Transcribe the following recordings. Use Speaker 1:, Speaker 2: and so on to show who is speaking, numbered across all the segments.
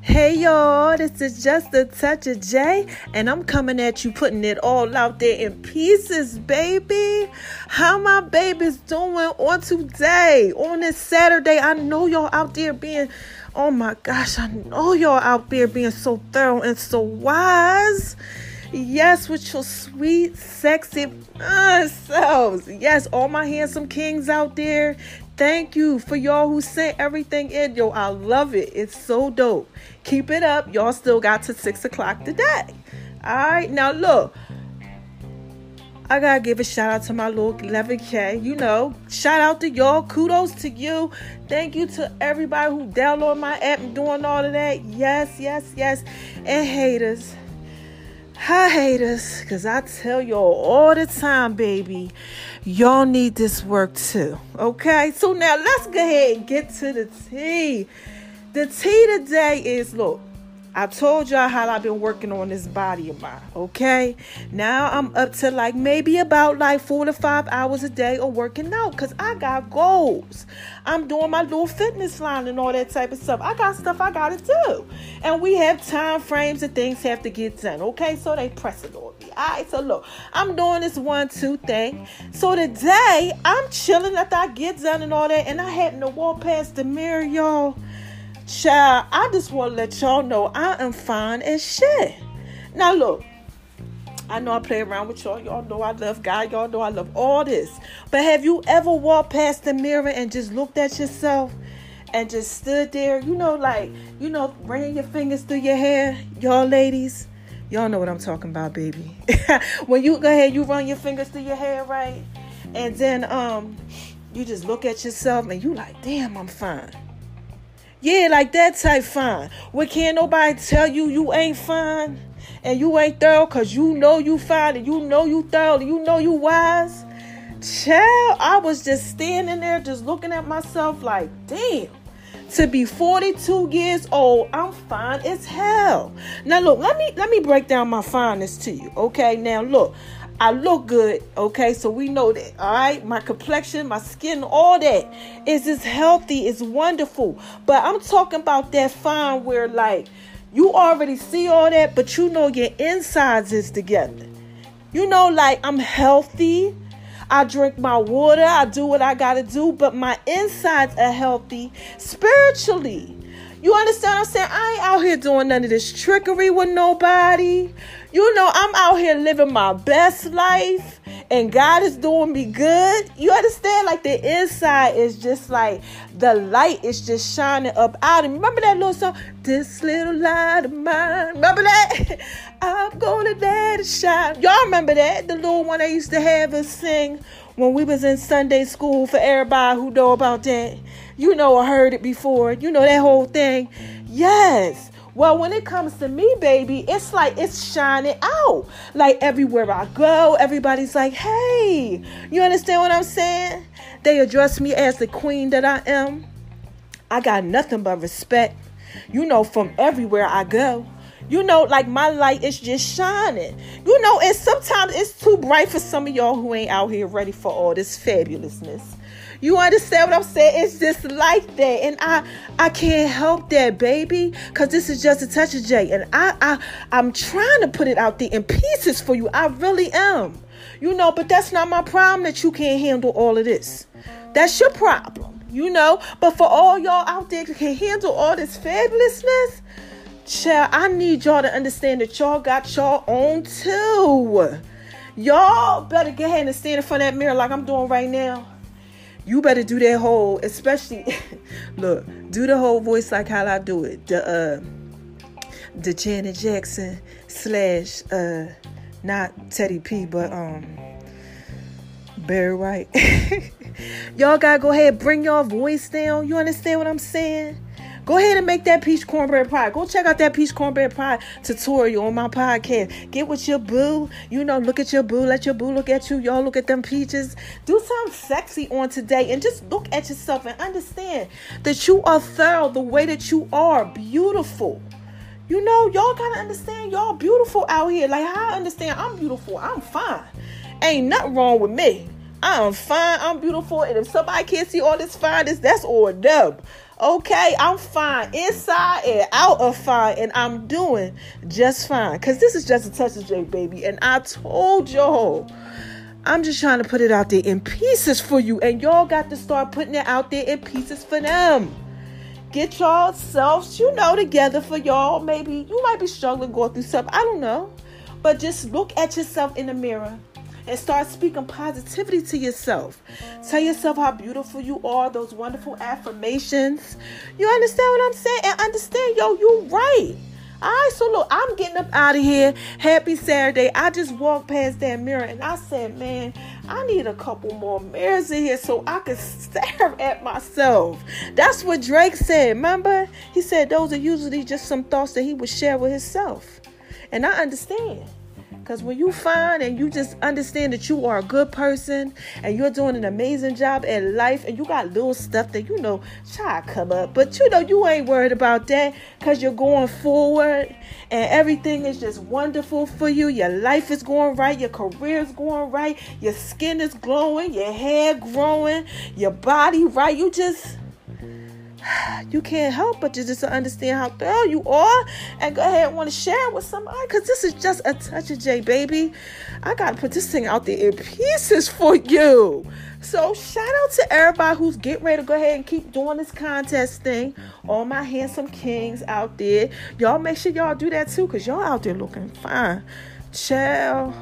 Speaker 1: Hey y'all, this is just a touch of J, and I'm coming at you, putting it all out there in pieces, baby. How my babies doing on today, on this Saturday? I know y'all out there being, oh my gosh, I know y'all out there being so thorough and so wise. Yes, with your sweet, sexy uh, selves. Yes, all my handsome kings out there. Thank you for y'all who sent everything in. Yo, I love it. It's so dope. Keep it up. Y'all still got to six o'clock today. All right, now look. I gotta give a shout out to my little 11K. You know, shout out to y'all. Kudos to you. Thank you to everybody who download my app and doing all of that. Yes, yes, yes. And haters. Hi, haters, because I tell y'all all the time, baby, y'all need this work too. Okay, so now let's go ahead and get to the tea. The tea today is look, I told y'all how I've been working on this body of mine, okay? Now I'm up to like maybe about like four to five hours a day of working out because I got goals. I'm doing my little fitness line and all that type of stuff. I got stuff I gotta do. And we have time frames and things have to get done, okay? So they press it on me. Alright, so look, I'm doing this one, two thing. So today I'm chilling after I get done and all that, and I happen to walk past the mirror, y'all. Child, I just want to let y'all know I am fine as shit. Now, look, I know I play around with y'all. Y'all know I love God. Y'all know I love all this. But have you ever walked past the mirror and just looked at yourself and just stood there? You know, like, you know, running your fingers through your hair, y'all ladies. Y'all know what I'm talking about, baby. when you go ahead, you run your fingers through your hair, right? And then um you just look at yourself and you like, damn, I'm fine. Yeah, like that type fine. Well, can't nobody tell you you ain't fine and you ain't thorough because you know you fine and you know you thorough and you know you wise. Child, I was just standing there just looking at myself like, damn. To be 42 years old, I'm fine as hell. Now look, let me let me break down my fineness to you. Okay, now look, I look good, okay? So we know that, all right? My complexion, my skin, all that is as healthy, it's wonderful. But I'm talking about that fine where, like, you already see all that, but you know your insides is together. You know, like, I'm healthy. I drink my water. I do what I got to do, but my insides are healthy spiritually. You understand I'm saying? I ain't out here doing none of this trickery with nobody. You know, I'm out here living my best life and God is doing me good. You understand? Like the inside is just like the light is just shining up out of me. Remember that little song? This little light of mine. Remember that? I'm gonna let it shine. Y'all remember that? The little one I used to have us sing when we was in Sunday school for everybody who know about that. You know I heard it before. You know that whole thing. Yes. Well, when it comes to me, baby, it's like it's shining out. Like everywhere I go, everybody's like, hey, you understand what I'm saying? They address me as the queen that I am. I got nothing but respect, you know, from everywhere I go. You know, like my light is just shining. You know, and sometimes it's too bright for some of y'all who ain't out here ready for all this fabulousness. You understand what I'm saying? It's just like that. And I I can't help that, baby. Cause this is just a touch of J. And I I I'm trying to put it out there in pieces for you. I really am. You know, but that's not my problem that you can't handle all of this. That's your problem, you know. But for all y'all out there who can handle all this fabulousness, child, I need y'all to understand that y'all got y'all own too. Y'all better get ahead and stand in front of that mirror like I'm doing right now you better do that whole, especially look, do the whole voice like how I do it. The uh the Janet Jackson slash uh not Teddy P but um Barry White. y'all gotta go ahead bring your voice down. You understand what I'm saying? Go ahead and make that peach cornbread pie. Go check out that peach cornbread pie tutorial on my podcast. Get with your boo. You know, look at your boo. Let your boo look at you. Y'all look at them peaches. Do something sexy on today and just look at yourself and understand that you are thorough the way that you are. Beautiful. You know, y'all gotta understand y'all beautiful out here. Like how I understand I'm beautiful. I'm fine. Ain't nothing wrong with me. I'm fine. I'm beautiful. And if somebody can't see all this fineness, that's all dub. Okay, I'm fine inside and out of fine, and I'm doing just fine. Cause this is just a touch of J, baby. And I told y'all, I'm just trying to put it out there in pieces for you, and y'all got to start putting it out there in pieces for them. Get y'all yourselves, you know, together for y'all. Maybe you might be struggling, going through something. I don't know, but just look at yourself in the mirror and start speaking positivity to yourself. Tell yourself how beautiful you are, those wonderful affirmations. You understand what I'm saying? And understand, yo, you're right. All right, so look, I'm getting up out of here. Happy Saturday. I just walked past that mirror and I said, man, I need a couple more mirrors in here so I can stare at myself. That's what Drake said. Remember? He said those are usually just some thoughts that he would share with himself. And I understand. Because when you find and you just understand that you are a good person and you're doing an amazing job at life and you got little stuff that you know try come up, but you know you ain't worried about that because you're going forward and everything is just wonderful for you. Your life is going right, your career is going right, your skin is glowing, your hair growing, your body right. You just you can't help but to just understand how thorough you are and go ahead and want to share it with somebody because this is just a touch of J, baby. I got to put this thing out there in pieces for you. So, shout out to everybody who's getting ready to go ahead and keep doing this contest thing. All my handsome kings out there. Y'all make sure y'all do that too because y'all out there looking fine. Chill.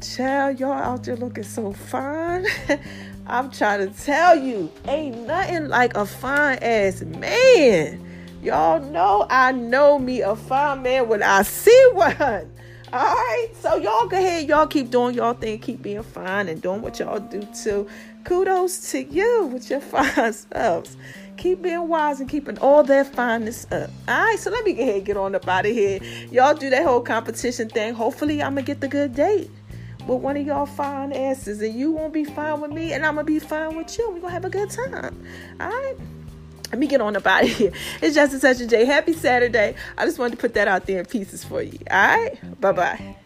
Speaker 1: Chill, y'all out there looking so fine. I'm trying to tell you, ain't nothing like a fine ass man. Y'all know I know me a fine man when I see one. All right, so y'all go ahead, y'all keep doing y'all thing, keep being fine and doing what y'all do too. Kudos to you with your fine selves. Keep being wise and keeping all that fineness up. All right, so let me go ahead get on up out of here. Y'all do that whole competition thing. Hopefully, I'm gonna get the good date with one of y'all fine asses, and you won't be fine with me, and I'm gonna be fine with you. We're gonna have a good time. All right. Let me get on up out of here. It's just a touch of J. Happy Saturday. I just wanted to put that out there in pieces for you. All right. Bye bye.